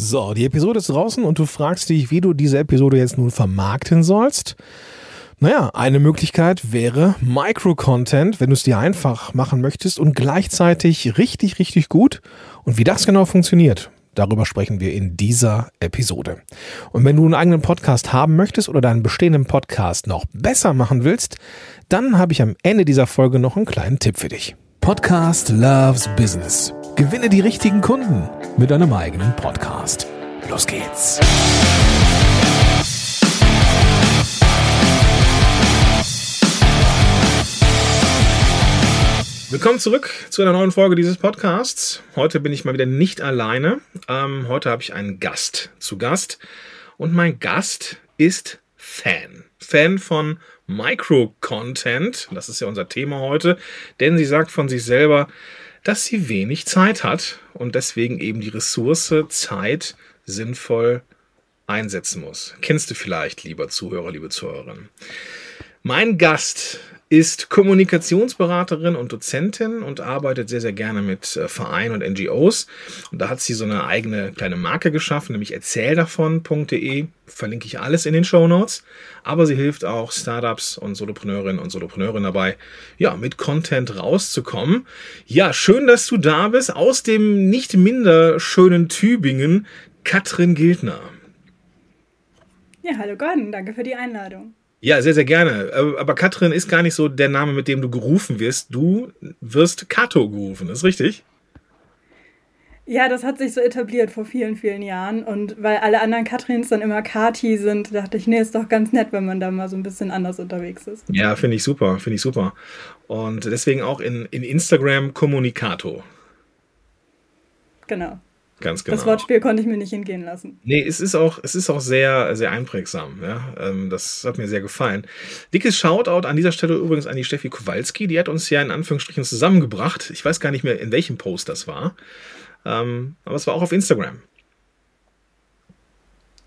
So, die Episode ist draußen und du fragst dich, wie du diese Episode jetzt nun vermarkten sollst. Naja, eine Möglichkeit wäre Micro-Content, wenn du es dir einfach machen möchtest und gleichzeitig richtig, richtig gut. Und wie das genau funktioniert, darüber sprechen wir in dieser Episode. Und wenn du einen eigenen Podcast haben möchtest oder deinen bestehenden Podcast noch besser machen willst, dann habe ich am Ende dieser Folge noch einen kleinen Tipp für dich. Podcast Loves Business. Gewinne die richtigen Kunden mit deinem eigenen Podcast. Los geht's. Willkommen zurück zu einer neuen Folge dieses Podcasts. Heute bin ich mal wieder nicht alleine. Ähm, heute habe ich einen Gast zu Gast. Und mein Gast ist Fan. Fan von Micro-Content. Das ist ja unser Thema heute. Denn sie sagt von sich selber, dass sie wenig Zeit hat und deswegen eben die Ressource Zeit sinnvoll einsetzen muss. Kennst du vielleicht, lieber Zuhörer, liebe Zuhörerin. Mein Gast ist Kommunikationsberaterin und Dozentin und arbeitet sehr, sehr gerne mit äh, Vereinen und NGOs. Und da hat sie so eine eigene kleine Marke geschaffen, nämlich erzähldavon.de. Verlinke ich alles in den Show Notes. Aber sie hilft auch Startups und Solopreneurinnen und Solopreneurinnen dabei, ja, mit Content rauszukommen. Ja, schön, dass du da bist. Aus dem nicht minder schönen Tübingen, Katrin Gildner. Ja, hallo Gordon, danke für die Einladung. Ja, sehr, sehr gerne. Äh, aber Katrin ist gar nicht so der Name, mit dem du gerufen wirst. Du wirst Kato gerufen, ist richtig? Ja, das hat sich so etabliert vor vielen, vielen Jahren. Und weil alle anderen Katrins dann immer Kati sind, dachte ich, nee, ist doch ganz nett, wenn man da mal so ein bisschen anders unterwegs ist. Ja, finde ich super, finde ich super. Und deswegen auch in, in Instagram Kommunikato. Genau. Ganz genau. Das Wortspiel konnte ich mir nicht entgehen lassen. Nee, es ist auch, es ist auch sehr, sehr einprägsam. Ja? Ähm, das hat mir sehr gefallen. Dickes Shoutout an dieser Stelle übrigens an die Steffi Kowalski. Die hat uns ja in Anführungsstrichen zusammengebracht. Ich weiß gar nicht mehr, in welchem Post das war. Ähm, aber es war auch auf Instagram.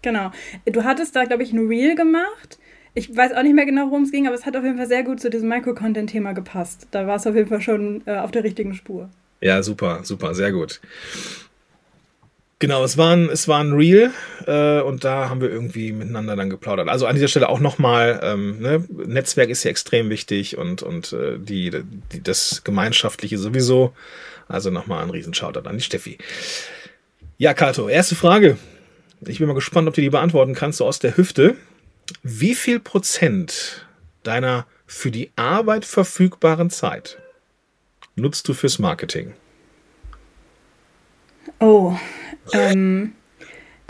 Genau. Du hattest da, glaube ich, ein Reel gemacht. Ich weiß auch nicht mehr genau, worum es ging, aber es hat auf jeden Fall sehr gut zu diesem Micro-Content-Thema gepasst. Da war es auf jeden Fall schon äh, auf der richtigen Spur. Ja, super, super, sehr gut. Genau, es war ein, es war ein Reel äh, und da haben wir irgendwie miteinander dann geplaudert. Also an dieser Stelle auch nochmal, ähm, ne, Netzwerk ist ja extrem wichtig und, und äh, die, die, das Gemeinschaftliche sowieso. Also nochmal ein Riesenshoutout an die Steffi. Ja, Kato, erste Frage. Ich bin mal gespannt, ob du die beantworten kannst, so aus der Hüfte. Wie viel Prozent deiner für die Arbeit verfügbaren Zeit nutzt du fürs Marketing? Oh, ähm,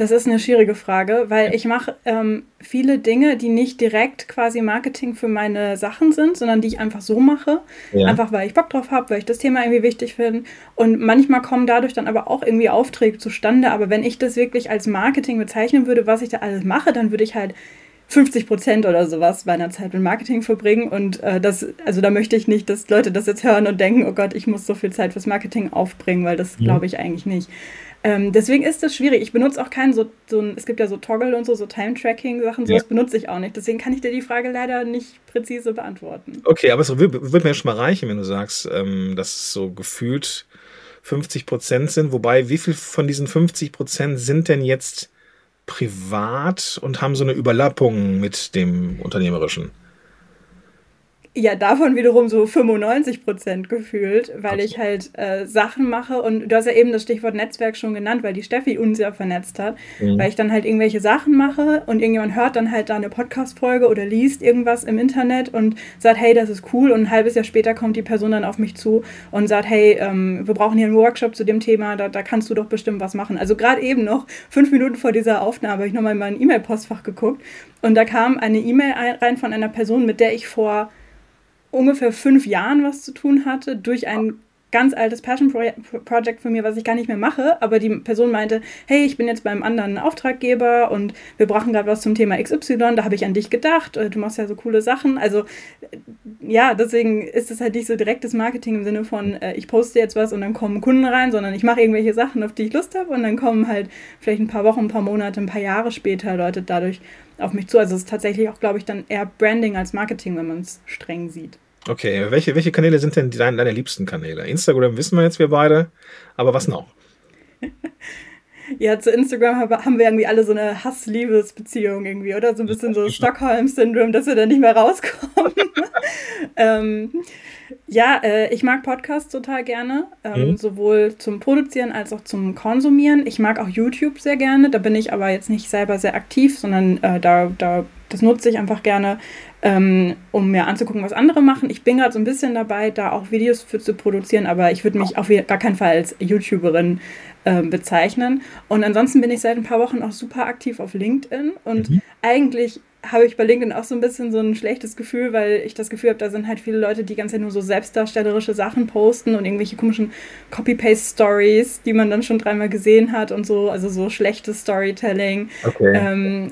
das ist eine schwierige Frage, weil ich mache ähm, viele Dinge, die nicht direkt quasi Marketing für meine Sachen sind, sondern die ich einfach so mache. Ja. Einfach weil ich Bock drauf habe, weil ich das Thema irgendwie wichtig finde. Und manchmal kommen dadurch dann aber auch irgendwie Aufträge zustande. Aber wenn ich das wirklich als Marketing bezeichnen würde, was ich da alles mache, dann würde ich halt 50 Prozent oder sowas meiner Zeit mit Marketing verbringen. Und äh, das, also da möchte ich nicht, dass Leute das jetzt hören und denken, oh Gott, ich muss so viel Zeit fürs Marketing aufbringen, weil das ja. glaube ich eigentlich nicht. Ähm, deswegen ist das schwierig. Ich benutze auch keinen so, so ein, es gibt ja so Toggle und so, so Time-Tracking-Sachen, sowas ja. benutze ich auch nicht. Deswegen kann ich dir die Frage leider nicht präzise beantworten. Okay, aber es wird, mir schon mal reichen, wenn du sagst, ähm, dass es so gefühlt 50 Prozent sind. Wobei, wie viel von diesen 50 Prozent sind denn jetzt privat und haben so eine Überlappung mit dem Unternehmerischen? Ja, davon wiederum so 95 Prozent gefühlt, weil ich halt äh, Sachen mache. Und du hast ja eben das Stichwort Netzwerk schon genannt, weil die Steffi uns ja vernetzt hat, mhm. weil ich dann halt irgendwelche Sachen mache und irgendjemand hört dann halt da eine Podcast-Folge oder liest irgendwas im Internet und sagt, hey, das ist cool. Und ein halbes Jahr später kommt die Person dann auf mich zu und sagt, hey, ähm, wir brauchen hier einen Workshop zu dem Thema, da, da kannst du doch bestimmt was machen. Also gerade eben noch, fünf Minuten vor dieser Aufnahme, habe ich nochmal in mein E-Mail-Postfach geguckt. Und da kam eine E-Mail rein von einer Person, mit der ich vor ungefähr fünf Jahren was zu tun hatte, durch ein ganz altes Passion Project von mir, was ich gar nicht mehr mache, aber die Person meinte, hey, ich bin jetzt beim anderen Auftraggeber und wir brauchen gerade was zum Thema XY, da habe ich an dich gedacht, äh, du machst ja so coole Sachen. Also äh, ja, deswegen ist es halt nicht so direktes Marketing im Sinne von, äh, ich poste jetzt was und dann kommen Kunden rein, sondern ich mache irgendwelche Sachen, auf die ich Lust habe. Und dann kommen halt vielleicht ein paar Wochen, ein paar Monate, ein paar Jahre später Leute dadurch auf mich zu. Also es ist tatsächlich auch, glaube ich, dann eher Branding als Marketing, wenn man es streng sieht. Okay, welche, welche Kanäle sind denn deine, deine liebsten Kanäle? Instagram wissen wir jetzt wir beide, aber was noch? Ja, zu Instagram haben wir irgendwie alle so eine Hass-Liebes-Beziehung irgendwie, oder? So ein bisschen so Stockholm-Syndrom, dass wir da nicht mehr rauskommen. ähm, ja, äh, ich mag Podcasts total gerne, ähm, mhm. sowohl zum Produzieren als auch zum Konsumieren. Ich mag auch YouTube sehr gerne, da bin ich aber jetzt nicht selber sehr aktiv, sondern äh, da, da, das nutze ich einfach gerne, ähm, um mir anzugucken, was andere machen. Ich bin gerade so ein bisschen dabei, da auch Videos für zu produzieren, aber ich würde mich auf gar keinen Fall als YouTuberin äh, bezeichnen. Und ansonsten bin ich seit ein paar Wochen auch super aktiv auf LinkedIn und mhm. eigentlich habe ich bei LinkedIn auch so ein bisschen so ein schlechtes Gefühl, weil ich das Gefühl habe, da sind halt viele Leute, die ganz nur so selbstdarstellerische Sachen posten und irgendwelche komischen Copy-Paste-Stories, die man dann schon dreimal gesehen hat und so, also so schlechtes Storytelling. Okay. Ähm,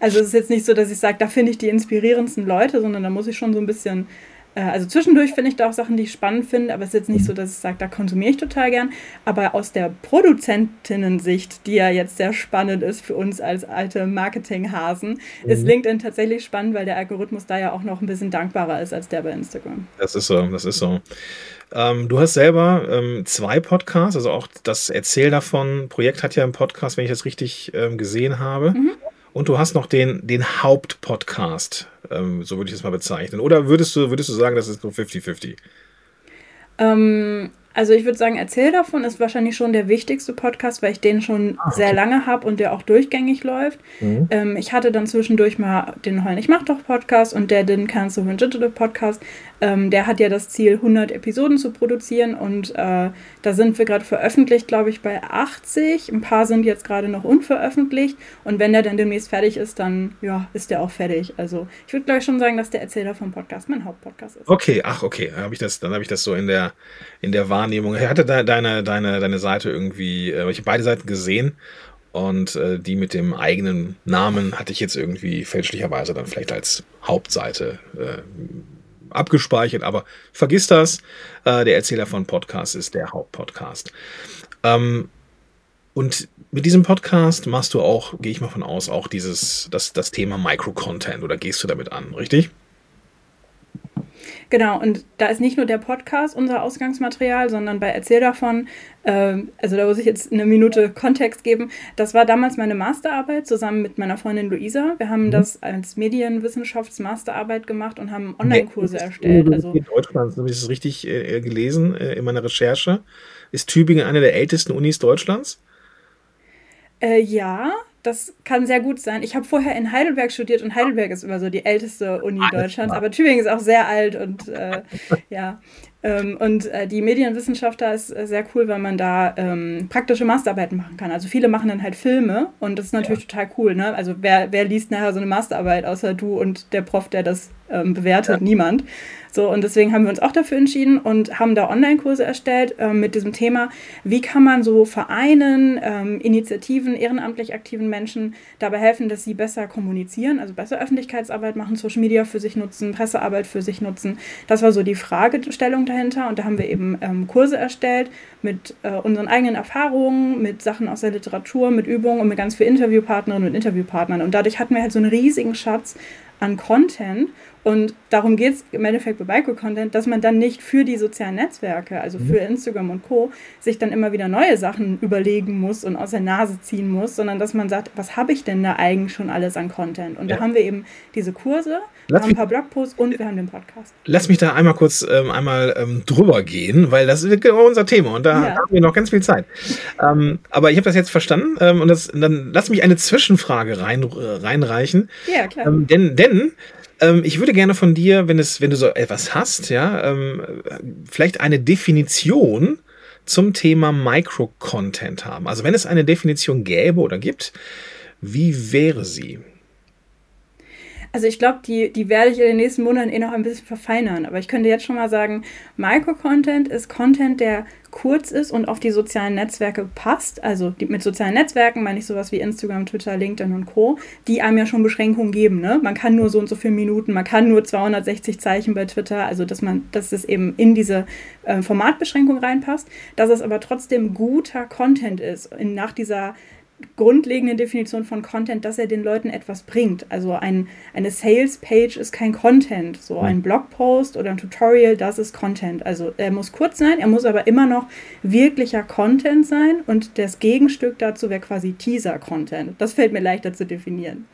also es ist jetzt nicht so, dass ich sage, da finde ich die inspirierendsten Leute, sondern da muss ich schon so ein bisschen also zwischendurch finde ich da auch Sachen, die ich spannend finde, aber es ist jetzt nicht so, dass ich sage, da konsumiere ich total gern. Aber aus der Produzentinnen-Sicht, die ja jetzt sehr spannend ist für uns als alte Marketinghasen, mhm. ist LinkedIn tatsächlich spannend, weil der Algorithmus da ja auch noch ein bisschen dankbarer ist als der bei Instagram. Das ist so, das ist so. Ähm, du hast selber ähm, zwei Podcasts, also auch das Erzähl davon Projekt hat ja einen Podcast, wenn ich das richtig ähm, gesehen habe. Mhm. Und du hast noch den, den Hauptpodcast, ähm, so würde ich es mal bezeichnen. Oder würdest du, würdest du sagen, das ist so 50-50? Ähm, also ich würde sagen, Erzähl davon ist wahrscheinlich schon der wichtigste Podcast, weil ich den schon okay. sehr lange habe und der auch durchgängig läuft. Mhm. Ähm, ich hatte dann zwischendurch mal den Heulen, ich mach doch Podcast und der Didn't Cancel Digital Podcast. Ähm, der hat ja das Ziel, 100 Episoden zu produzieren und äh, da sind wir gerade veröffentlicht, glaube ich, bei 80. Ein paar sind jetzt gerade noch unveröffentlicht und wenn der dann demnächst fertig ist, dann ja, ist der auch fertig. Also ich würde, glaube ich, schon sagen, dass der Erzähler vom Podcast mein Hauptpodcast ist. Okay, ach okay, dann habe ich das, so in der in der Wahrnehmung. Hatte deine, deine, deine Seite irgendwie, äh, ich habe beide Seiten gesehen und äh, die mit dem eigenen Namen hatte ich jetzt irgendwie fälschlicherweise dann vielleicht als Hauptseite äh, abgespeichert, aber vergiss das. Äh, der Erzähler von Podcast ist der Hauptpodcast. Ähm, und mit diesem Podcast machst du auch, gehe ich mal von aus, auch dieses, das, das Thema Micro-Content oder gehst du damit an, richtig? Genau, und da ist nicht nur der Podcast unser Ausgangsmaterial, sondern bei Erzähl davon, äh, also da muss ich jetzt eine Minute Kontext geben. Das war damals meine Masterarbeit zusammen mit meiner Freundin Luisa. Wir haben mhm. das als Medienwissenschaftsmasterarbeit gemacht und haben Online-Kurse ja, erstellt. Also in Deutschland, habe ich das richtig äh, gelesen äh, in meiner Recherche. Ist Tübingen eine der ältesten Unis Deutschlands? Äh, ja, das kann sehr gut sein. Ich habe vorher in Heidelberg studiert und Heidelberg ist immer so die älteste Uni Deutschlands, aber Tübingen ist auch sehr alt und äh, ja. Ähm, und äh, die Medienwissenschaft da ist äh, sehr cool, weil man da ähm, praktische Masterarbeiten machen kann. Also viele machen dann halt Filme und das ist natürlich ja. total cool. Ne? Also wer, wer liest nachher so eine Masterarbeit außer du und der Prof, der das ähm, bewertet? Ja. Niemand. So, und deswegen haben wir uns auch dafür entschieden und haben da Online-Kurse erstellt äh, mit diesem Thema, wie kann man so Vereinen, ähm, Initiativen, ehrenamtlich aktiven Menschen dabei helfen, dass sie besser kommunizieren, also besser Öffentlichkeitsarbeit machen, Social Media für sich nutzen, Pressearbeit für sich nutzen. Das war so die Fragestellung dahinter und da haben wir eben ähm, Kurse erstellt mit äh, unseren eigenen Erfahrungen, mit Sachen aus der Literatur, mit Übungen und mit ganz vielen Interviewpartnerinnen und Interviewpartnern. Und dadurch hatten wir halt so einen riesigen Schatz an Content und darum geht es im Endeffekt bei Micro-Content, dass man dann nicht für die sozialen Netzwerke, also für mhm. Instagram und Co., sich dann immer wieder neue Sachen überlegen muss und aus der Nase ziehen muss, sondern dass man sagt, was habe ich denn da eigentlich schon alles an Content? Und ja. da haben wir eben diese Kurse, wir haben ein paar Blogposts und wir haben den Podcast. Lass mich da einmal kurz ähm, einmal ähm, drüber gehen, weil das ist genau unser Thema und da ja. haben wir noch ganz viel Zeit. Ähm, aber ich habe das jetzt verstanden ähm, und das, dann lass mich eine Zwischenfrage rein, äh, reinreichen. Ja, klar. Ähm, denn, denn ähm, ich würde gerne von dir, wenn es, wenn du so etwas hast, ja, ähm, vielleicht eine Definition zum Thema Micro-Content haben. Also wenn es eine Definition gäbe oder gibt, wie wäre sie? Also ich glaube, die, die werde ich in den nächsten Monaten eh noch ein bisschen verfeinern. Aber ich könnte jetzt schon mal sagen, Micro-Content ist Content, der kurz ist und auf die sozialen Netzwerke passt. Also die, mit sozialen Netzwerken meine ich sowas wie Instagram, Twitter, LinkedIn und Co., die einem ja schon Beschränkungen geben. Ne? Man kann nur so und so viele Minuten, man kann nur 260 Zeichen bei Twitter, also dass man, dass es eben in diese äh, Formatbeschränkung reinpasst, dass es aber trotzdem guter Content ist, in, nach dieser grundlegenden Definition von Content, dass er den Leuten etwas bringt. Also ein, eine Sales-Page ist kein Content. So ein Blogpost oder ein Tutorial, das ist Content. Also er muss kurz sein, er muss aber immer noch wirklicher Content sein und das Gegenstück dazu wäre quasi Teaser-Content. Das fällt mir leichter zu definieren.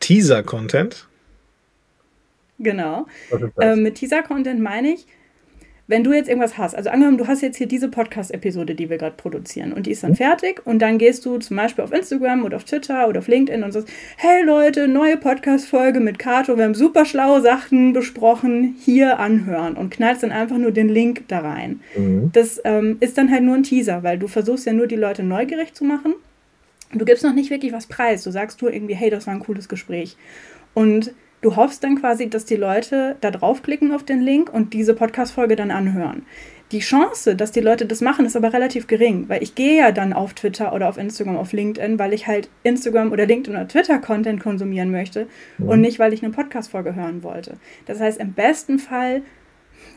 Teaser-Content? Genau. Äh, mit Teaser-Content meine ich, wenn du jetzt irgendwas hast, also angenommen, du hast jetzt hier diese Podcast-Episode, die wir gerade produzieren und die ist dann fertig und dann gehst du zum Beispiel auf Instagram oder auf Twitter oder auf LinkedIn und sagst, hey Leute, neue Podcast-Folge mit Kato, wir haben super schlaue Sachen besprochen, hier anhören und knallst dann einfach nur den Link da rein. Mhm. Das ähm, ist dann halt nur ein Teaser, weil du versuchst ja nur die Leute neugierig zu machen. Du gibst noch nicht wirklich was preis. Du sagst nur irgendwie, hey, das war ein cooles Gespräch. Und Du hoffst dann quasi, dass die Leute da draufklicken auf den Link und diese Podcast-Folge dann anhören. Die Chance, dass die Leute das machen, ist aber relativ gering, weil ich gehe ja dann auf Twitter oder auf Instagram, auf LinkedIn, weil ich halt Instagram oder LinkedIn oder Twitter Content konsumieren möchte mhm. und nicht, weil ich eine Podcast-Folge hören wollte. Das heißt, im besten Fall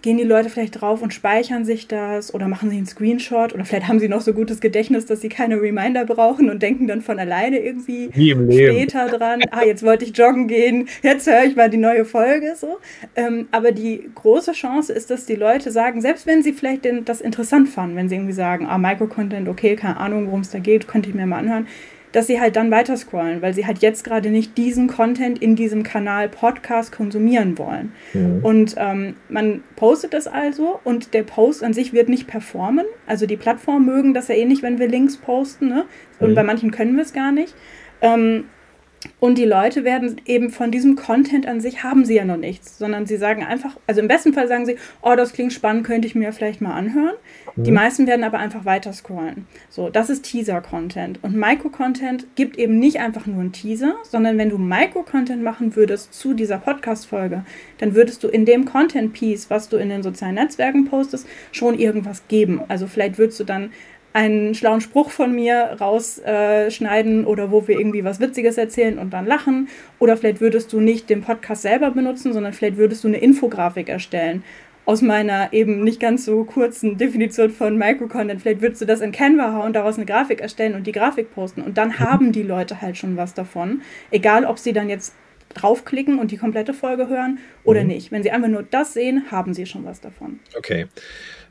gehen die Leute vielleicht drauf und speichern sich das oder machen sie einen Screenshot oder vielleicht haben sie noch so gutes Gedächtnis, dass sie keine Reminder brauchen und denken dann von alleine irgendwie später dran, ah, jetzt wollte ich joggen gehen, jetzt höre ich mal die neue Folge so. Ähm, aber die große Chance ist, dass die Leute sagen, selbst wenn sie vielleicht den, das interessant fanden, wenn sie irgendwie sagen, ah, Micro-Content, okay, keine Ahnung, worum es da geht, könnte ich mir mal anhören, dass sie halt dann weiter scrollen, weil sie halt jetzt gerade nicht diesen Content in diesem Kanal Podcast konsumieren wollen. Mhm. Und ähm, man postet das also und der Post an sich wird nicht performen. Also die Plattformen mögen das ja eh nicht, wenn wir Links posten. Ne? Und mhm. bei manchen können wir es gar nicht. Ähm, und die Leute werden eben von diesem Content an sich haben sie ja noch nichts, sondern sie sagen einfach, also im besten Fall sagen sie, oh, das klingt spannend, könnte ich mir vielleicht mal anhören. Mhm. Die meisten werden aber einfach weiter scrollen. So, das ist Teaser-Content. Und Micro-Content gibt eben nicht einfach nur einen Teaser, sondern wenn du Micro-Content machen würdest zu dieser Podcast-Folge, dann würdest du in dem Content-Piece, was du in den sozialen Netzwerken postest, schon irgendwas geben. Also vielleicht würdest du dann einen schlauen Spruch von mir rausschneiden äh, oder wo wir irgendwie was Witziges erzählen und dann lachen. Oder vielleicht würdest du nicht den Podcast selber benutzen, sondern vielleicht würdest du eine Infografik erstellen. Aus meiner eben nicht ganz so kurzen Definition von Microcontent. Vielleicht würdest du das in Canva hauen, daraus eine Grafik erstellen und die Grafik posten. Und dann haben die Leute halt schon was davon. Egal, ob sie dann jetzt draufklicken und die komplette Folge hören oder mhm. nicht. Wenn sie einfach nur das sehen, haben sie schon was davon. Okay.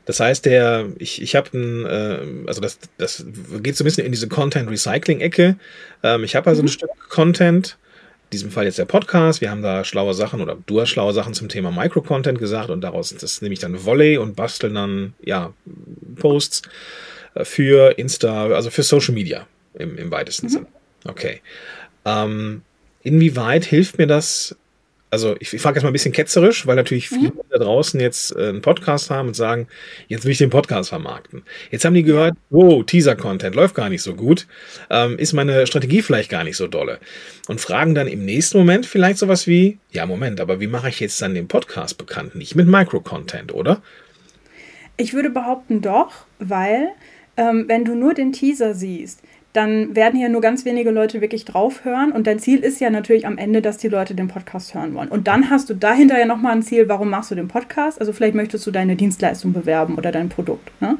Das heißt, der, ich, ich habe ein, äh, also das, das geht so ein bisschen in diese Content-Recycling-Ecke. Ähm, ich habe also mhm. ein Stück Content, in diesem Fall jetzt der Podcast. Wir haben da schlaue Sachen oder du hast schlaue Sachen zum Thema Micro-Content gesagt und daraus das nehme ich dann Volley und basteln dann ja Posts äh, für Insta, also für Social Media im, im weitesten mhm. Sinn. Okay. Ähm, inwieweit hilft mir das also ich, ich frage jetzt mal ein bisschen ketzerisch, weil natürlich viele mhm. da draußen jetzt äh, einen Podcast haben und sagen, jetzt will ich den Podcast vermarkten. Jetzt haben die gehört, wow, Teaser-Content läuft gar nicht so gut, ähm, ist meine Strategie vielleicht gar nicht so dolle. Und fragen dann im nächsten Moment vielleicht sowas wie, ja Moment, aber wie mache ich jetzt dann den Podcast bekannt? Nicht mit Micro-Content, oder? Ich würde behaupten doch, weil ähm, wenn du nur den Teaser siehst, dann werden hier nur ganz wenige Leute wirklich drauf hören. Und dein Ziel ist ja natürlich am Ende, dass die Leute den Podcast hören wollen. Und dann hast du dahinter ja nochmal ein Ziel, warum machst du den Podcast? Also vielleicht möchtest du deine Dienstleistung bewerben oder dein Produkt. Ne?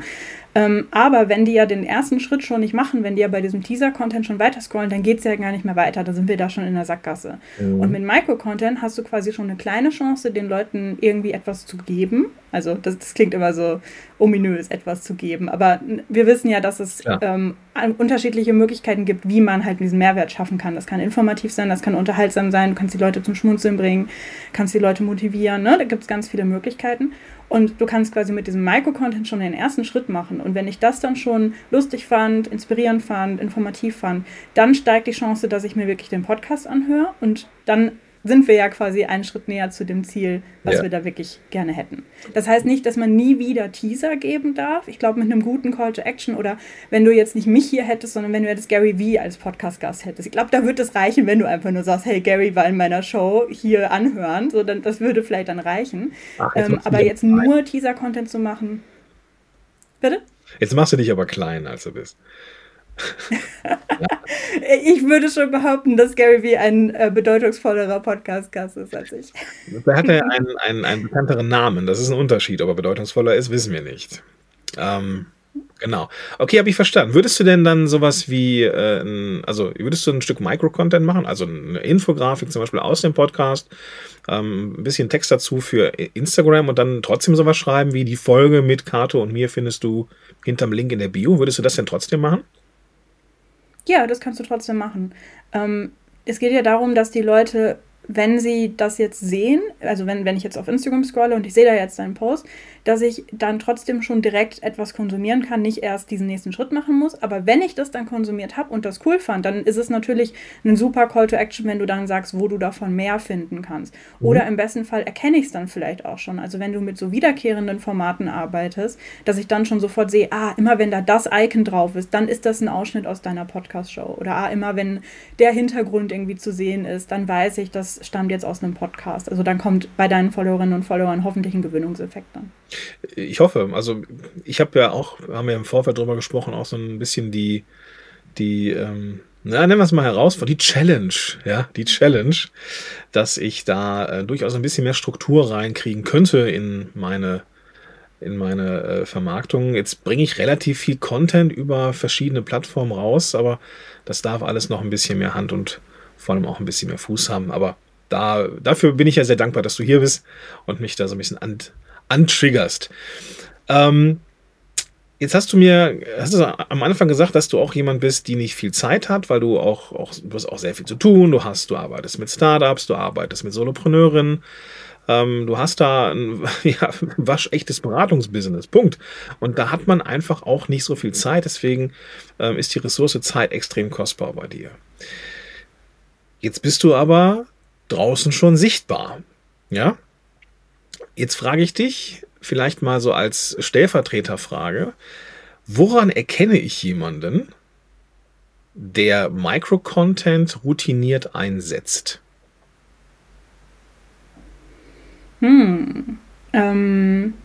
Ähm, aber wenn die ja den ersten Schritt schon nicht machen, wenn die ja bei diesem Teaser-Content schon weiter scrollen, dann geht es ja gar nicht mehr weiter. Da sind wir da schon in der Sackgasse. Mhm. Und mit Micro-Content hast du quasi schon eine kleine Chance, den Leuten irgendwie etwas zu geben. Also das, das klingt immer so ominös, etwas zu geben. Aber wir wissen ja, dass es ja. ähm, unterschiedliche Möglichkeiten gibt, wie man halt diesen Mehrwert schaffen kann. Das kann informativ sein, das kann unterhaltsam sein, du kannst die Leute zum Schmunzeln bringen, kannst die Leute motivieren. Ne? Da gibt es ganz viele Möglichkeiten. Und du kannst quasi mit diesem Micro-Content schon den ersten Schritt machen. Und wenn ich das dann schon lustig fand, inspirierend fand, informativ fand, dann steigt die Chance, dass ich mir wirklich den Podcast anhöre und dann sind wir ja quasi einen Schritt näher zu dem Ziel, was ja. wir da wirklich gerne hätten. Das heißt nicht, dass man nie wieder Teaser geben darf. Ich glaube, mit einem guten Call to Action oder wenn du jetzt nicht mich hier hättest, sondern wenn du jetzt Gary Vee als Podcast-Gast hättest. Ich glaube, da würde es reichen, wenn du einfach nur sagst, hey, Gary war in meiner Show, hier anhören. So, dann, das würde vielleicht dann reichen. Ach, jetzt ähm, aber jetzt nur Teaser-Content zu machen. Bitte? Jetzt machst du dich aber klein, als du bist. ich würde schon behaupten, dass Gary Vee ein äh, bedeutungsvollerer Podcast-Gast ist als ich. Er hat ja einen, einen, einen bekannteren Namen. Das ist ein Unterschied. Ob er bedeutungsvoller ist, wissen wir nicht. Ähm, Genau. Okay, habe ich verstanden. Würdest du denn dann sowas wie, äh, also würdest du ein Stück Micro-Content machen, also eine Infografik zum Beispiel aus dem Podcast, ähm, ein bisschen Text dazu für Instagram und dann trotzdem sowas schreiben wie die Folge mit Kato und mir findest du hinterm Link in der Bio. Würdest du das denn trotzdem machen? Ja, das kannst du trotzdem machen. Ähm, es geht ja darum, dass die Leute wenn sie das jetzt sehen, also wenn, wenn ich jetzt auf Instagram scrolle und ich sehe da jetzt deinen Post, dass ich dann trotzdem schon direkt etwas konsumieren kann, nicht erst diesen nächsten Schritt machen muss. Aber wenn ich das dann konsumiert habe und das cool fand, dann ist es natürlich ein super Call to Action, wenn du dann sagst, wo du davon mehr finden kannst. Mhm. Oder im besten Fall erkenne ich es dann vielleicht auch schon. Also wenn du mit so wiederkehrenden Formaten arbeitest, dass ich dann schon sofort sehe, ah, immer wenn da das Icon drauf ist, dann ist das ein Ausschnitt aus deiner Podcast-Show. Oder ah, immer wenn der Hintergrund irgendwie zu sehen ist, dann weiß ich, dass stammt jetzt aus einem Podcast. Also dann kommt bei deinen Followerinnen und Followern hoffentlich ein Gewöhnungseffekt dann. Ich hoffe. Also ich habe ja auch, haben wir im Vorfeld drüber gesprochen, auch so ein bisschen die, die, ähm, na, nennen wir es mal heraus, die Challenge, ja, die Challenge, dass ich da äh, durchaus ein bisschen mehr Struktur reinkriegen könnte in meine in meine äh, Vermarktung. Jetzt bringe ich relativ viel Content über verschiedene Plattformen raus, aber das darf alles noch ein bisschen mehr Hand und vor allem auch ein bisschen mehr Fuß haben. Aber da, dafür bin ich ja sehr dankbar, dass du hier bist und mich da so ein bisschen an, antriggerst. Ähm, jetzt hast du mir hast du am Anfang gesagt, dass du auch jemand bist, die nicht viel Zeit hat, weil du auch, auch du hast auch sehr viel zu tun. Du hast, du arbeitest mit Startups, du arbeitest mit Solopreneurinnen. Ähm, du hast da ein ja, waschechtes Beratungsbusiness. Punkt. Und da hat man einfach auch nicht so viel Zeit. Deswegen ähm, ist die Ressource Zeit extrem kostbar bei dir. Jetzt bist du aber draußen schon sichtbar. Ja? Jetzt frage ich dich, vielleicht mal so als Stellvertreterfrage, woran erkenne ich jemanden, der Microcontent routiniert einsetzt? Hm. Ähm,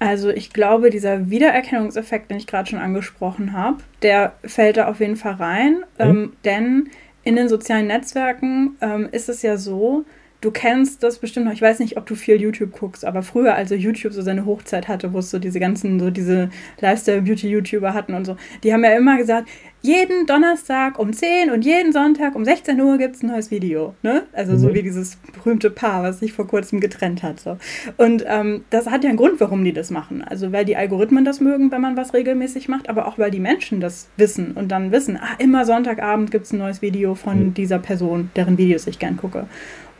also ich glaube, dieser Wiedererkennungseffekt, den ich gerade schon angesprochen habe, der fällt da auf jeden Fall rein. Mhm. Ähm, denn in den sozialen Netzwerken ähm, ist es ja so, du kennst das bestimmt noch, ich weiß nicht, ob du viel YouTube guckst, aber früher, also YouTube so seine Hochzeit hatte, wo es so diese ganzen, so diese Lifestyle-Beauty-YouTuber hatten und so, die haben ja immer gesagt, jeden Donnerstag um 10 und jeden Sonntag um 16 Uhr gibt es ein neues Video. Ne? Also mhm. so wie dieses berühmte Paar, was sich vor kurzem getrennt hat. So. Und ähm, das hat ja einen Grund, warum die das machen. Also weil die Algorithmen das mögen, wenn man was regelmäßig macht, aber auch weil die Menschen das wissen und dann wissen, ah, immer Sonntagabend gibt es ein neues Video von mhm. dieser Person, deren Videos ich gern gucke.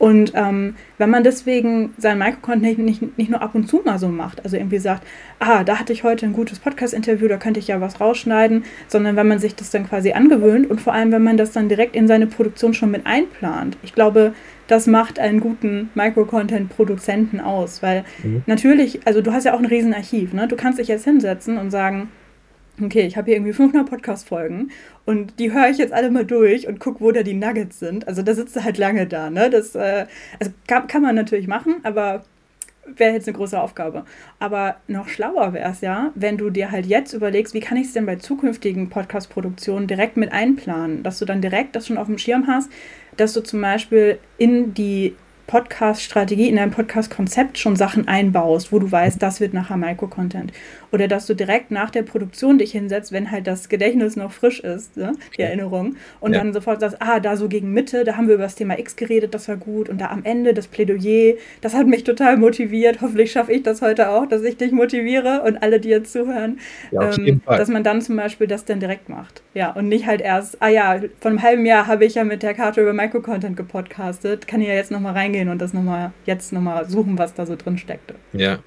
Und ähm, wenn man deswegen sein Microcontent nicht, nicht, nicht nur ab und zu mal so macht, also irgendwie sagt, ah, da hatte ich heute ein gutes Podcast-Interview, da könnte ich ja was rausschneiden, sondern wenn man sich das dann quasi angewöhnt und vor allem, wenn man das dann direkt in seine Produktion schon mit einplant. Ich glaube, das macht einen guten Microcontent-Produzenten aus, weil mhm. natürlich, also du hast ja auch ein Riesenarchiv, ne? Du kannst dich jetzt hinsetzen und sagen, okay, ich habe hier irgendwie 500 Podcast-Folgen und die höre ich jetzt alle mal durch und gucke, wo da die Nuggets sind. Also da sitzt du halt lange da, ne? Das äh, also kann, kann man natürlich machen, aber wäre jetzt eine große Aufgabe. Aber noch schlauer wäre es ja, wenn du dir halt jetzt überlegst, wie kann ich es denn bei zukünftigen Podcast-Produktionen direkt mit einplanen, dass du dann direkt das schon auf dem Schirm hast, dass du zum Beispiel in die Podcast-Strategie, in dein Podcast-Konzept schon Sachen einbaust, wo du weißt, das wird nachher Micro-Content. Oder dass du direkt nach der Produktion dich hinsetzt, wenn halt das Gedächtnis noch frisch ist, ne? die Erinnerung, und ja. dann sofort sagst, ah, da so gegen Mitte, da haben wir über das Thema X geredet, das war gut. Und da am Ende das Plädoyer, das hat mich total motiviert. Hoffentlich schaffe ich das heute auch, dass ich dich motiviere und alle, die jetzt zuhören, ja, ähm, dass man dann zum Beispiel das dann direkt macht. Ja, und nicht halt erst, ah ja, vor einem halben Jahr habe ich ja mit der Karte über Micro-Content gepodcastet, kann ich ja jetzt nochmal reingehen und das nochmal, jetzt nochmal suchen, was da so drin steckte. Ja.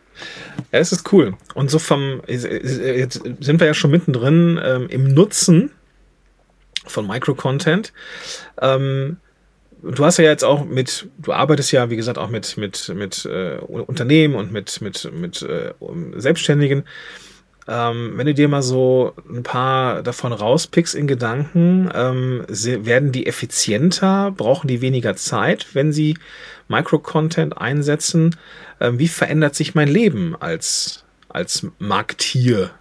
Ja, es ist cool. Und so vom, jetzt sind wir ja schon mittendrin ähm, im Nutzen von Micro-Content. Ähm, du hast ja jetzt auch mit, du arbeitest ja, wie gesagt, auch mit, mit, mit äh, Unternehmen und mit, mit, mit äh, Selbstständigen. Ähm, wenn du dir mal so ein paar davon rauspickst in Gedanken, ähm, werden die effizienter, brauchen die weniger Zeit, wenn sie Micro-Content einsetzen? Ähm, wie verändert sich mein Leben als, als Marktier?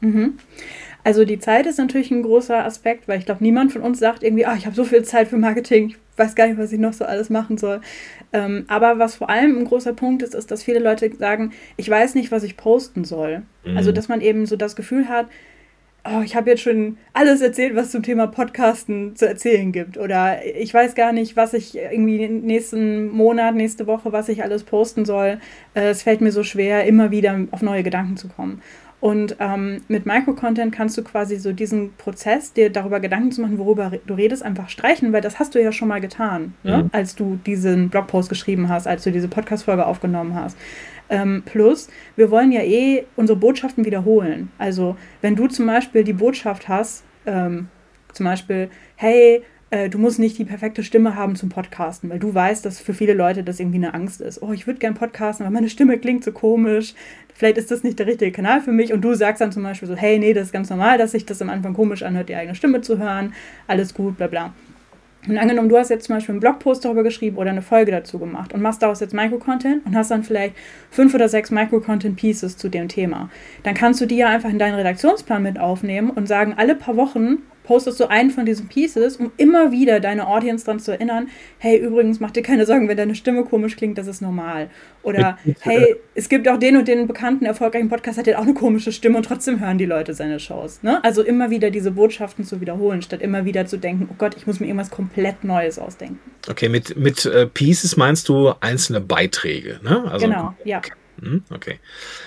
Mhm. Also die Zeit ist natürlich ein großer Aspekt, weil ich glaube, niemand von uns sagt irgendwie, ah, ich habe so viel Zeit für Marketing, ich weiß gar nicht, was ich noch so alles machen soll. Ähm, aber was vor allem ein großer Punkt ist, ist, dass viele Leute sagen, ich weiß nicht, was ich posten soll. Mhm. Also, dass man eben so das Gefühl hat, oh, ich habe jetzt schon alles erzählt, was zum Thema Podcasten zu erzählen gibt. Oder ich weiß gar nicht, was ich irgendwie nächsten Monat, nächste Woche, was ich alles posten soll. Äh, es fällt mir so schwer, immer wieder auf neue Gedanken zu kommen. Und ähm, mit Microcontent kannst du quasi so diesen Prozess, dir darüber Gedanken zu machen, worüber du redest, einfach streichen, weil das hast du ja schon mal getan, ne? mhm. ne? als du diesen Blogpost geschrieben hast, als du diese Podcast-Folge aufgenommen hast. Ähm, plus, wir wollen ja eh unsere Botschaften wiederholen. Also, wenn du zum Beispiel die Botschaft hast, ähm, zum Beispiel, hey, äh, du musst nicht die perfekte Stimme haben zum Podcasten, weil du weißt, dass für viele Leute das irgendwie eine Angst ist. Oh, ich würde gern podcasten, aber meine Stimme klingt so komisch. Vielleicht ist das nicht der richtige Kanal für mich. Und du sagst dann zum Beispiel so, hey, nee, das ist ganz normal, dass sich das am Anfang komisch anhört, die eigene Stimme zu hören. Alles gut, bla bla. Und angenommen, du hast jetzt zum Beispiel einen Blogpost darüber geschrieben oder eine Folge dazu gemacht und machst daraus jetzt Microcontent und hast dann vielleicht fünf oder sechs Microcontent-Pieces zu dem Thema. Dann kannst du die ja einfach in deinen Redaktionsplan mit aufnehmen und sagen, alle paar Wochen postest du einen von diesen Pieces, um immer wieder deine Audience daran zu erinnern, hey, übrigens, mach dir keine Sorgen, wenn deine Stimme komisch klingt, das ist normal. Oder, hey, es gibt auch den und den bekannten, erfolgreichen Podcast, hat ja auch eine komische Stimme und trotzdem hören die Leute seine Shows. Ne? Also immer wieder diese Botschaften zu wiederholen, statt immer wieder zu denken, oh Gott, ich muss mir irgendwas komplett Neues ausdenken. Okay, mit, mit äh, Pieces meinst du einzelne Beiträge, ne? Also, genau, ja. Hm, okay.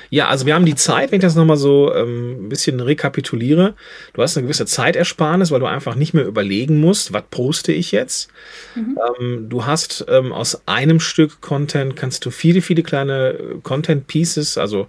Ja, also wir haben die Zeit, wenn ich das nochmal so ähm, ein bisschen rekapituliere. Du hast eine gewisse Zeitersparnis, weil du einfach nicht mehr überlegen musst, was poste ich jetzt. Mhm. Ähm, du hast ähm, aus einem Stück Content, kannst du viele, viele kleine äh, Content Pieces, also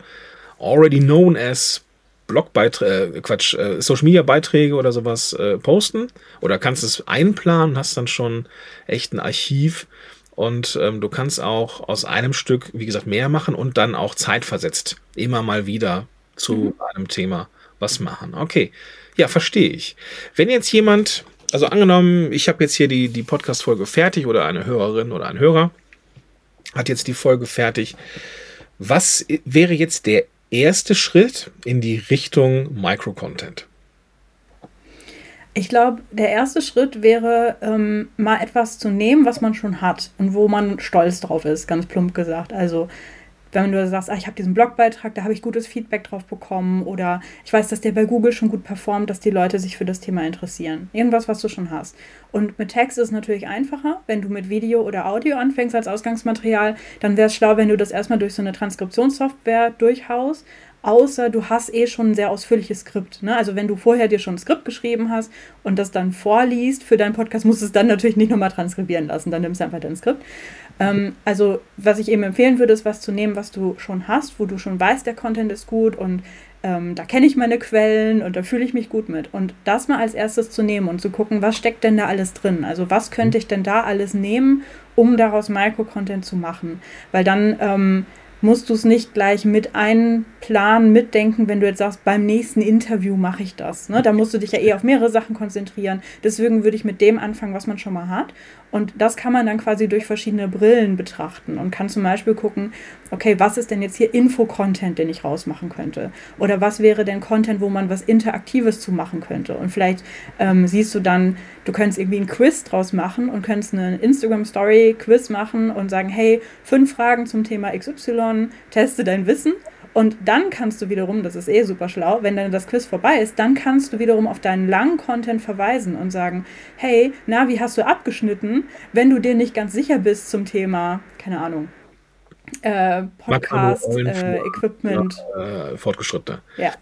already known as Blogbeiträge, äh, Quatsch, äh, Social Media Beiträge oder sowas äh, posten. Oder kannst es einplanen, hast dann schon echt ein Archiv und ähm, du kannst auch aus einem Stück, wie gesagt, mehr machen und dann auch zeitversetzt immer mal wieder zu mhm. einem Thema was machen. Okay, ja, verstehe ich. Wenn jetzt jemand, also angenommen, ich habe jetzt hier die, die Podcast-Folge fertig oder eine Hörerin oder ein Hörer hat jetzt die Folge fertig. Was wäre jetzt der erste Schritt in die Richtung Microcontent? Ich glaube, der erste Schritt wäre, ähm, mal etwas zu nehmen, was man schon hat und wo man stolz drauf ist, ganz plump gesagt. Also, wenn du sagst, ah, ich habe diesen Blogbeitrag, da habe ich gutes Feedback drauf bekommen oder ich weiß, dass der bei Google schon gut performt, dass die Leute sich für das Thema interessieren. Irgendwas, was du schon hast. Und mit Text ist es natürlich einfacher. Wenn du mit Video oder Audio anfängst als Ausgangsmaterial, dann wäre es schlau, wenn du das erstmal durch so eine Transkriptionssoftware durchhaust außer du hast eh schon ein sehr ausführliches Skript. Ne? Also wenn du vorher dir schon ein Skript geschrieben hast und das dann vorliest für deinen Podcast, musst du es dann natürlich nicht nochmal transkribieren lassen, dann nimmst du einfach dein Skript. Ähm, also was ich eben empfehlen würde, ist was zu nehmen, was du schon hast, wo du schon weißt, der Content ist gut und ähm, da kenne ich meine Quellen und da fühle ich mich gut mit. Und das mal als erstes zu nehmen und zu gucken, was steckt denn da alles drin? Also was könnte ich denn da alles nehmen, um daraus Micro-Content zu machen? Weil dann ähm, musst du es nicht gleich mit einplanen, mitdenken, wenn du jetzt sagst, beim nächsten Interview mache ich das. Ne? Da musst du dich ja eh auf mehrere Sachen konzentrieren. Deswegen würde ich mit dem anfangen, was man schon mal hat. Und das kann man dann quasi durch verschiedene Brillen betrachten und kann zum Beispiel gucken, okay, was ist denn jetzt hier Info-Content, den ich rausmachen könnte? Oder was wäre denn Content, wo man was Interaktives zu machen könnte? Und vielleicht ähm, siehst du dann, du könntest irgendwie ein Quiz draus machen und könntest eine Instagram-Story-Quiz machen und sagen, hey, fünf Fragen zum Thema XY, teste dein Wissen. Und dann kannst du wiederum, das ist eh super schlau, wenn dann das Quiz vorbei ist, dann kannst du wiederum auf deinen langen Content verweisen und sagen, hey, na, wie hast du abgeschnitten, wenn du dir nicht ganz sicher bist zum Thema, keine Ahnung, äh, Podcast, äh, Equipment. Ja, äh, fortgeschrittener. Ja,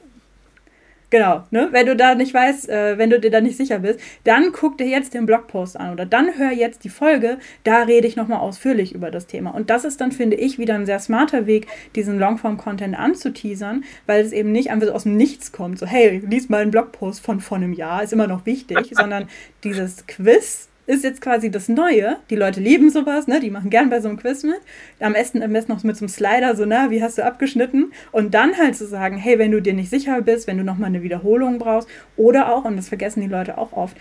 Genau, ne? Wenn du da nicht weißt, äh, wenn du dir da nicht sicher bist, dann guck dir jetzt den Blogpost an oder dann hör jetzt die Folge, da rede ich nochmal ausführlich über das Thema. Und das ist dann, finde ich, wieder ein sehr smarter Weg, diesen Longform-Content anzuteasern, weil es eben nicht einfach so aus dem Nichts kommt, so, hey, lies mal einen Blogpost von vor einem Jahr, ist immer noch wichtig, sondern dieses Quiz ist jetzt quasi das Neue. Die Leute lieben sowas, ne? Die machen gern bei so einem Quiz mit. Am besten, am besten noch mit so einem Slider, so, na, wie hast du abgeschnitten? Und dann halt zu sagen, hey, wenn du dir nicht sicher bist, wenn du nochmal eine Wiederholung brauchst, oder auch, und das vergessen die Leute auch oft,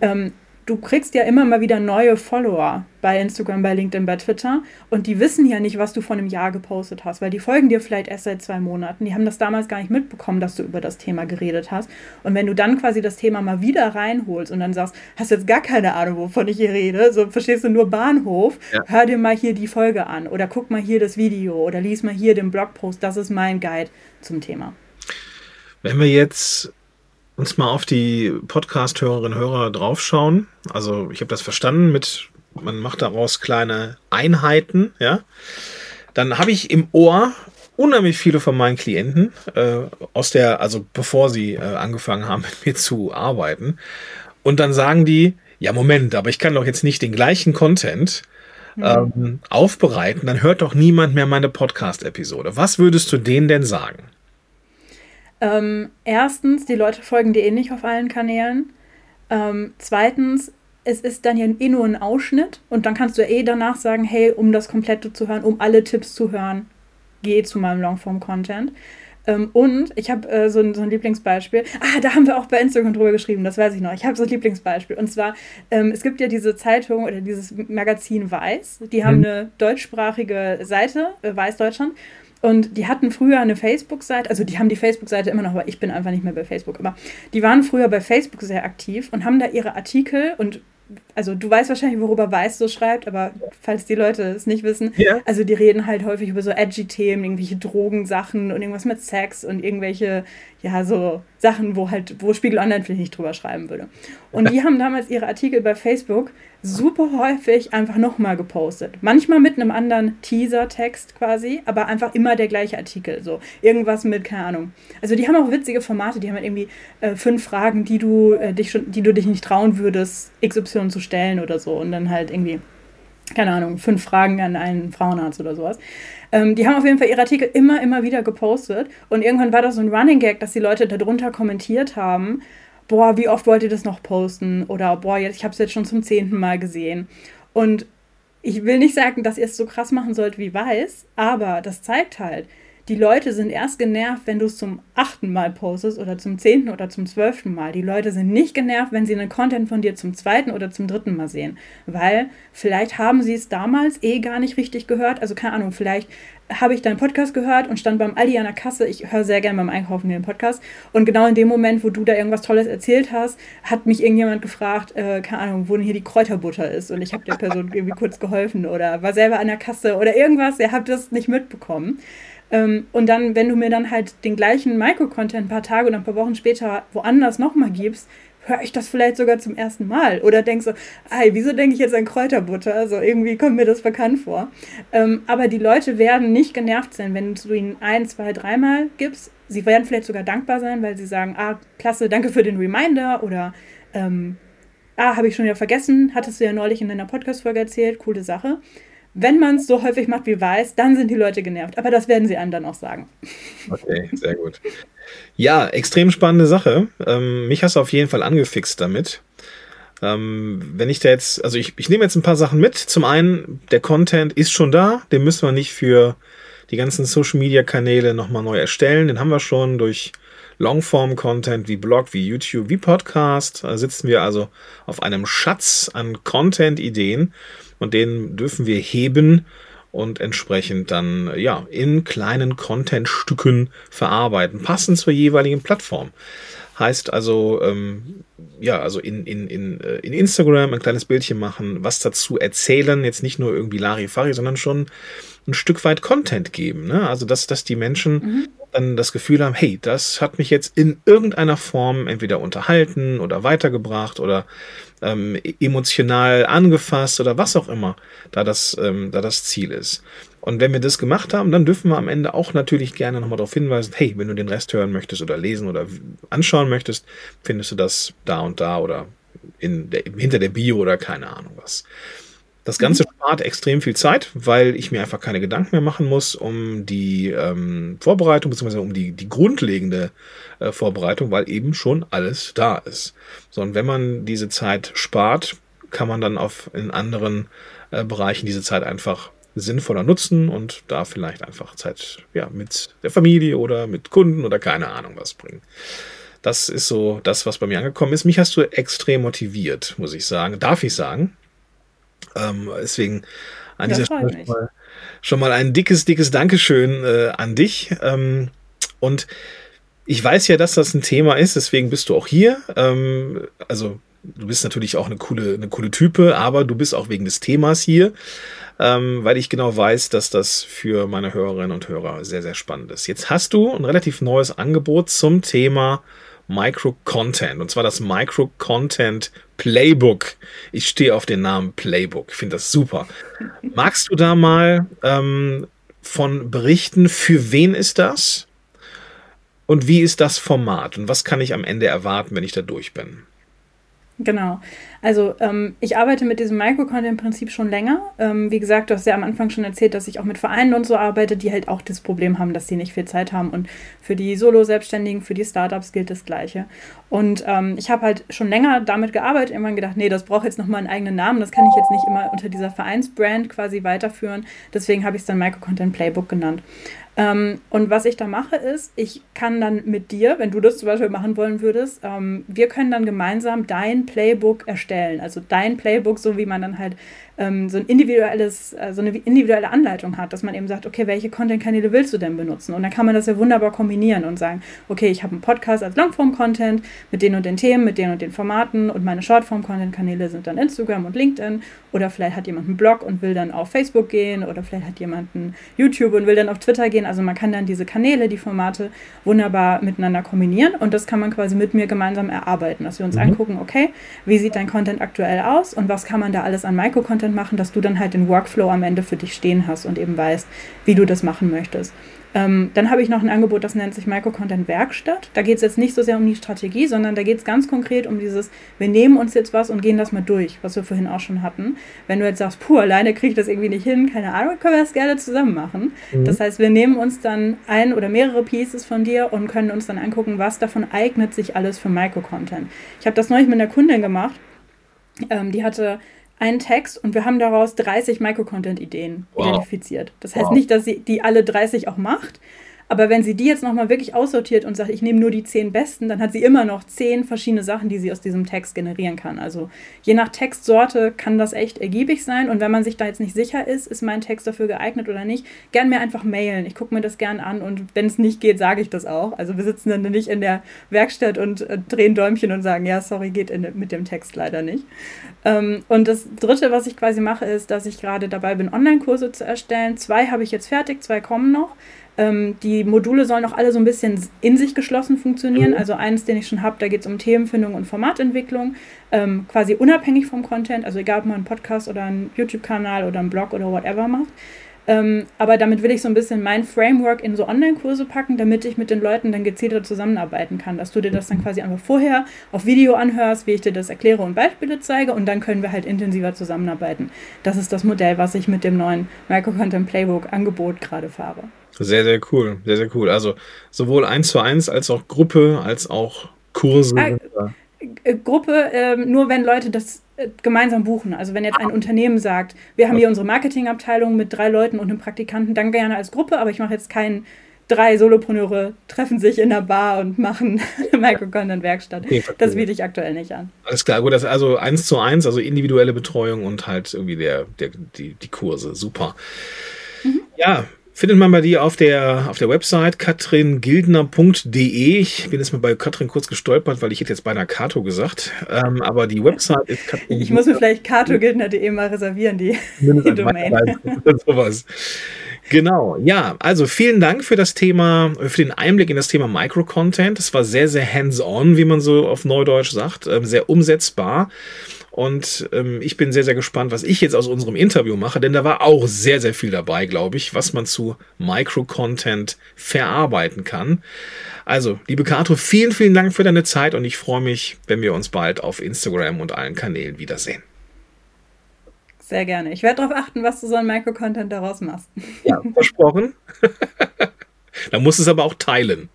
ähm, du kriegst ja immer mal wieder neue Follower bei Instagram, bei LinkedIn, bei Twitter und die wissen ja nicht, was du vor einem Jahr gepostet hast, weil die folgen dir vielleicht erst seit zwei Monaten. Die haben das damals gar nicht mitbekommen, dass du über das Thema geredet hast. Und wenn du dann quasi das Thema mal wieder reinholst und dann sagst, hast jetzt gar keine Ahnung, wovon ich hier rede, so verstehst du nur Bahnhof, ja. hör dir mal hier die Folge an oder guck mal hier das Video oder lies mal hier den Blogpost, das ist mein Guide zum Thema. Wenn wir jetzt uns mal auf die Podcast-Hörerinnen und Hörer draufschauen, also ich habe das verstanden mit, man macht daraus kleine Einheiten, ja, dann habe ich im Ohr unheimlich viele von meinen Klienten äh, aus der, also bevor sie äh, angefangen haben mit mir zu arbeiten, und dann sagen die, ja Moment, aber ich kann doch jetzt nicht den gleichen Content mhm. ähm, aufbereiten, dann hört doch niemand mehr meine Podcast-Episode. Was würdest du denen denn sagen? Ähm, erstens, die Leute folgen dir eh nicht auf allen Kanälen. Ähm, zweitens, es ist dann ja eh nur ein Ausschnitt und dann kannst du eh danach sagen, hey, um das komplette zu hören, um alle Tipps zu hören, geh zu meinem Longform-Content. Ähm, und ich habe äh, so, ein, so ein Lieblingsbeispiel. Ah, da haben wir auch bei Instagram drüber geschrieben, das weiß ich noch. Ich habe so ein Lieblingsbeispiel. Und zwar, ähm, es gibt ja diese Zeitung oder dieses Magazin Weiß. Die haben mhm. eine deutschsprachige Seite, äh, Weiß Deutschland. Und die hatten früher eine Facebook-Seite, also die haben die Facebook-Seite immer noch, aber ich bin einfach nicht mehr bei Facebook. Aber die waren früher bei Facebook sehr aktiv und haben da ihre Artikel und also du weißt wahrscheinlich, worüber Weiß so schreibt, aber falls die Leute es nicht wissen, ja. also die reden halt häufig über so edgy Themen, irgendwelche Drogensachen und irgendwas mit Sex und irgendwelche, ja, so Sachen, wo halt, wo Spiegel Online vielleicht nicht drüber schreiben würde. Und die haben damals ihre Artikel bei Facebook super häufig einfach nochmal gepostet. Manchmal mit einem anderen Teaser-Text quasi, aber einfach immer der gleiche Artikel. So irgendwas mit, keine Ahnung. Also die haben auch witzige Formate, die haben halt irgendwie äh, fünf Fragen, die du, äh, dich schon, die du dich nicht trauen würdest, XY zu stellen oder so. Und dann halt irgendwie, keine Ahnung, fünf Fragen an einen Frauenarzt oder sowas. Ähm, die haben auf jeden Fall ihre Artikel immer, immer wieder gepostet. Und irgendwann war das so ein Running Gag, dass die Leute darunter kommentiert haben boah, wie oft wollt ihr das noch posten? Oder boah, jetzt, ich habe es jetzt schon zum zehnten Mal gesehen. Und ich will nicht sagen, dass ihr es so krass machen sollt wie Weiß, aber das zeigt halt, die Leute sind erst genervt, wenn du es zum achten Mal postest oder zum zehnten oder zum zwölften Mal. Die Leute sind nicht genervt, wenn sie einen Content von dir zum zweiten oder zum dritten Mal sehen. Weil vielleicht haben sie es damals eh gar nicht richtig gehört. Also keine Ahnung, vielleicht habe ich deinen Podcast gehört und stand beim Aldi an der Kasse. Ich höre sehr gerne beim Einkaufen den Podcast. Und genau in dem Moment, wo du da irgendwas Tolles erzählt hast, hat mich irgendjemand gefragt, äh, keine Ahnung, wo denn hier die Kräuterbutter ist. Und ich habe der Person irgendwie kurz geholfen oder war selber an der Kasse oder irgendwas. Ihr habt das nicht mitbekommen. Ähm, und dann, wenn du mir dann halt den gleichen Micro-Content ein paar Tage oder ein paar Wochen später woanders nochmal gibst, höre ich das vielleicht sogar zum ersten Mal. Oder denkst so, ey, wieso denke ich jetzt an Kräuterbutter? Also irgendwie kommt mir das bekannt vor. Ähm, aber die Leute werden nicht genervt sein, wenn du ihnen ein, zwei, dreimal gibst. Sie werden vielleicht sogar dankbar sein, weil sie sagen, ah, klasse, danke für den Reminder oder ähm, ah, habe ich schon wieder vergessen, hattest du ja neulich in deiner Podcast-Folge erzählt, coole Sache wenn man es so häufig macht wie weiß, dann sind die Leute genervt. Aber das werden sie einem dann auch sagen. Okay, sehr gut. Ja, extrem spannende Sache. Ähm, mich hast du auf jeden Fall angefixt damit. Ähm, wenn ich da jetzt, also ich, ich nehme jetzt ein paar Sachen mit. Zum einen, der Content ist schon da, den müssen wir nicht für die ganzen Social Media Kanäle nochmal neu erstellen. Den haben wir schon durch Longform-Content wie Blog, wie YouTube, wie Podcast. Da sitzen wir also auf einem Schatz an Content-Ideen und den dürfen wir heben und entsprechend dann ja in kleinen Content-Stücken verarbeiten, passend zur jeweiligen Plattform. Heißt also, ähm, ja, also in, in, in, äh, in Instagram ein kleines Bildchen machen, was dazu erzählen, jetzt nicht nur irgendwie Larifari, sondern schon ein Stück weit Content geben. Ne? Also, dass, dass die Menschen mhm. dann das Gefühl haben, hey, das hat mich jetzt in irgendeiner Form entweder unterhalten oder weitergebracht oder ähm, emotional angefasst oder was auch immer da das, ähm, da das Ziel ist. Und wenn wir das gemacht haben, dann dürfen wir am Ende auch natürlich gerne nochmal darauf hinweisen, hey, wenn du den Rest hören möchtest oder lesen oder anschauen möchtest, findest du das da und da oder in der, hinter der Bio oder keine Ahnung was. Das Ganze mhm. spart extrem viel Zeit, weil ich mir einfach keine Gedanken mehr machen muss um die ähm, Vorbereitung, beziehungsweise um die, die grundlegende äh, Vorbereitung, weil eben schon alles da ist. So, und wenn man diese Zeit spart, kann man dann auf in anderen äh, Bereichen diese Zeit einfach sinnvoller nutzen und da vielleicht einfach Zeit ja, mit der Familie oder mit Kunden oder keine Ahnung was bringen. Das ist so das, was bei mir angekommen ist. Mich hast du extrem motiviert, muss ich sagen. Darf ich sagen. Ähm, deswegen an dieser Stelle schon mal, schon mal, ein dickes, dickes Dankeschön äh, an dich. Ähm, und ich weiß ja, dass das ein Thema ist, deswegen bist du auch hier. Ähm, also du bist natürlich auch eine coole, eine coole Type, aber du bist auch wegen des Themas hier, ähm, weil ich genau weiß, dass das für meine Hörerinnen und Hörer sehr, sehr spannend ist. Jetzt hast du ein relativ neues Angebot zum Thema Micro-Content, und zwar das Micro-Content Playbook. Ich stehe auf den Namen Playbook, ich finde das super. Magst du da mal ähm, von berichten, für wen ist das? Und wie ist das Format? Und was kann ich am Ende erwarten, wenn ich da durch bin? Genau. Also ähm, ich arbeite mit diesem Micro-Content-Prinzip schon länger. Ähm, wie gesagt, du hast ja am Anfang schon erzählt, dass ich auch mit Vereinen und so arbeite, die halt auch das Problem haben, dass sie nicht viel Zeit haben. Und für die Solo-Selbstständigen, für die Startups gilt das Gleiche. Und ähm, ich habe halt schon länger damit gearbeitet, irgendwann gedacht, nee, das braucht jetzt nochmal einen eigenen Namen. Das kann ich jetzt nicht immer unter dieser Vereinsbrand quasi weiterführen. Deswegen habe ich es dann Micro-Content Playbook genannt. Ähm, und was ich da mache, ist, ich kann dann mit dir, wenn du das zum Beispiel machen wollen würdest, ähm, wir können dann gemeinsam dein Playbook erstellen. Also dein Playbook, so wie man dann halt ähm, so ein individuelles, äh, so eine individuelle Anleitung hat, dass man eben sagt, okay, welche Content-Kanäle willst du denn benutzen? Und dann kann man das ja wunderbar kombinieren und sagen, okay, ich habe einen Podcast als Longform-Content mit den und den Themen, mit den und den Formaten und meine Shortform-Content-Kanäle sind dann Instagram und LinkedIn oder vielleicht hat jemand einen Blog und will dann auf Facebook gehen oder vielleicht hat jemand einen YouTube und will dann auf Twitter gehen. Also man kann dann diese Kanäle, die Formate wunderbar miteinander kombinieren und das kann man quasi mit mir gemeinsam erarbeiten, dass wir uns mhm. angucken, okay, wie sieht dein Content aktuell aus und was kann man da alles an Micro-Content Content machen, dass du dann halt den Workflow am Ende für dich stehen hast und eben weißt, wie du das machen möchtest. Ähm, dann habe ich noch ein Angebot, das nennt sich Micro-Content Werkstatt. Da geht es jetzt nicht so sehr um die Strategie, sondern da geht es ganz konkret um dieses, wir nehmen uns jetzt was und gehen das mal durch, was wir vorhin auch schon hatten. Wenn du jetzt sagst, puh, alleine kriege ich das irgendwie nicht hin, keine Ahnung, können wir das gerne zusammen machen. Mhm. Das heißt, wir nehmen uns dann ein oder mehrere Pieces von dir und können uns dann angucken, was davon eignet sich alles für Micro-Content. Ich habe das neulich mit einer Kundin gemacht. Ähm, die hatte einen Text und wir haben daraus 30 Microcontent-Ideen wow. identifiziert. Das heißt wow. nicht, dass sie die alle 30 auch macht, aber wenn sie die jetzt nochmal wirklich aussortiert und sagt, ich nehme nur die zehn besten, dann hat sie immer noch zehn verschiedene Sachen, die sie aus diesem Text generieren kann. Also je nach Textsorte kann das echt ergiebig sein. Und wenn man sich da jetzt nicht sicher ist, ist mein Text dafür geeignet oder nicht, gern mir einfach mailen. Ich gucke mir das gern an und wenn es nicht geht, sage ich das auch. Also wir sitzen dann nicht in der Werkstatt und äh, drehen Däumchen und sagen, ja, sorry, geht in, mit dem Text leider nicht. Ähm, und das Dritte, was ich quasi mache, ist, dass ich gerade dabei bin, Online-Kurse zu erstellen. Zwei habe ich jetzt fertig, zwei kommen noch. Ähm, die Module sollen auch alle so ein bisschen in sich geschlossen funktionieren. Mhm. Also eins, den ich schon habe, da geht es um Themenfindung und Formatentwicklung, ähm, quasi unabhängig vom Content, also egal ob man einen Podcast oder einen YouTube-Kanal oder einen Blog oder whatever macht. Ähm, aber damit will ich so ein bisschen mein Framework in so Online-Kurse packen, damit ich mit den Leuten dann gezielter zusammenarbeiten kann. Dass du dir das dann quasi einfach vorher auf Video anhörst, wie ich dir das erkläre und Beispiele zeige und dann können wir halt intensiver zusammenarbeiten. Das ist das Modell, was ich mit dem neuen Micro-Content Playbook-Angebot gerade fahre. Sehr, sehr cool. Sehr, sehr cool. Also sowohl eins zu eins als auch Gruppe, als auch Kurse. Äh, Gruppe, äh, nur wenn Leute das äh, gemeinsam buchen. Also wenn jetzt ein Unternehmen sagt, wir haben hier unsere Marketingabteilung mit drei Leuten und einem Praktikanten, dann gerne als Gruppe, aber ich mache jetzt keinen drei Solopreneure treffen sich in der Bar und machen eine Microcontent-Werkstatt. Okay, das biete ich aktuell nicht an. Alles klar, gut, das ist also eins zu eins, also individuelle Betreuung und halt irgendwie der, der, die, die Kurse. Super. Mhm. Ja, findet man bei dir auf der, auf der Website katringildner.de. Ich bin jetzt mal bei Katrin kurz gestolpert, weil ich hätte jetzt beinahe Kato gesagt. Ähm, aber die Website ist Katrin. Ich muss mir vielleicht katogildner.de mal reservieren, die, die Domain. sowas. Genau, ja, also vielen Dank für das Thema, für den Einblick in das Thema Microcontent. Das war sehr, sehr hands-on, wie man so auf Neudeutsch sagt, ähm, sehr umsetzbar. Und ähm, ich bin sehr, sehr gespannt, was ich jetzt aus unserem Interview mache, denn da war auch sehr, sehr viel dabei, glaube ich, was man zu Micro-Content verarbeiten kann. Also, liebe Kato, vielen, vielen Dank für deine Zeit und ich freue mich, wenn wir uns bald auf Instagram und allen Kanälen wiedersehen. Sehr gerne. Ich werde darauf achten, was du so an Micro-Content daraus machst. Ja, versprochen. da musst du es aber auch teilen.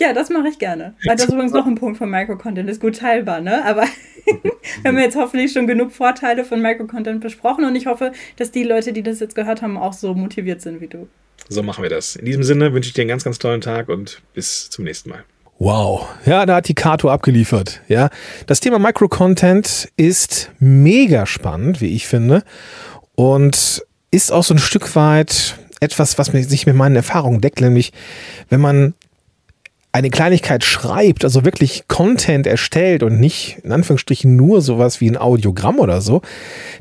Ja, das mache ich gerne. Weil das ist übrigens noch ein Punkt von Microcontent, ist gut teilbar, ne? Aber wir haben jetzt hoffentlich schon genug Vorteile von Microcontent besprochen und ich hoffe, dass die Leute, die das jetzt gehört haben, auch so motiviert sind wie du. So machen wir das. In diesem Sinne wünsche ich dir einen ganz, ganz tollen Tag und bis zum nächsten Mal. Wow, ja, da hat die Kato abgeliefert. Ja, das Thema Microcontent ist mega spannend, wie ich finde, und ist auch so ein Stück weit etwas, was sich mit meinen Erfahrungen deckt, nämlich wenn man eine Kleinigkeit schreibt, also wirklich Content erstellt und nicht in Anführungsstrichen nur sowas wie ein Audiogramm oder so,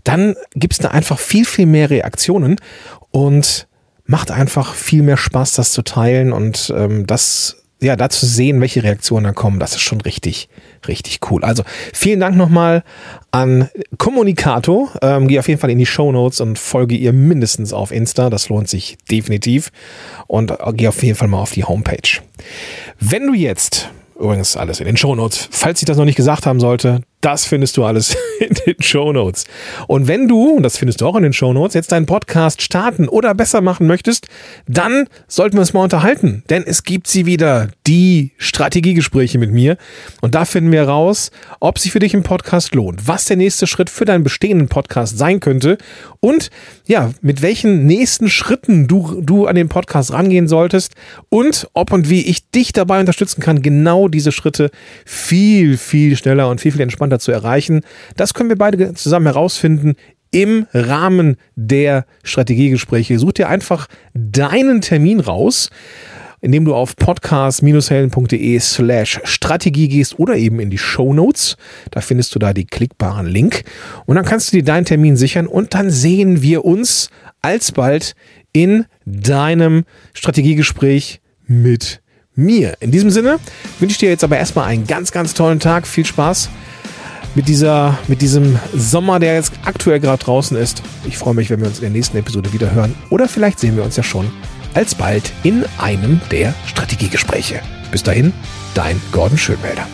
dann gibt es da einfach viel, viel mehr Reaktionen und macht einfach viel mehr Spaß, das zu teilen und ähm, das ja, da zu sehen, welche Reaktionen da kommen, das ist schon richtig, richtig cool. Also vielen Dank nochmal an Kommunikato. Ähm, geh auf jeden Fall in die Show Notes und folge ihr mindestens auf Insta. Das lohnt sich definitiv. Und geh auf jeden Fall mal auf die Homepage. Wenn du jetzt Übrigens alles in den Show Notes. Falls ich das noch nicht gesagt haben sollte, das findest du alles in den Show Notes. Und wenn du, und das findest du auch in den Show Notes, jetzt deinen Podcast starten oder besser machen möchtest, dann sollten wir uns mal unterhalten. Denn es gibt sie wieder, die Strategiegespräche mit mir. Und da finden wir raus, ob sich für dich ein Podcast lohnt, was der nächste Schritt für deinen bestehenden Podcast sein könnte und ja, mit welchen nächsten Schritten du, du an den Podcast rangehen solltest und ob und wie ich dich dabei unterstützen kann, genau diese Schritte viel, viel schneller und viel, viel entspannter zu erreichen. Das können wir beide zusammen herausfinden im Rahmen der Strategiegespräche. Such dir einfach deinen Termin raus indem du auf podcast-helden.de slash Strategie gehst oder eben in die Show Notes. Da findest du da die klickbaren Link. Und dann kannst du dir deinen Termin sichern und dann sehen wir uns alsbald in deinem Strategiegespräch mit mir. In diesem Sinne wünsche ich dir jetzt aber erstmal einen ganz, ganz tollen Tag. Viel Spaß mit, dieser, mit diesem Sommer, der jetzt aktuell gerade draußen ist. Ich freue mich, wenn wir uns in der nächsten Episode wieder hören. Oder vielleicht sehen wir uns ja schon alsbald in einem der Strategiegespräche. Bis dahin, dein Gordon Schönwälder.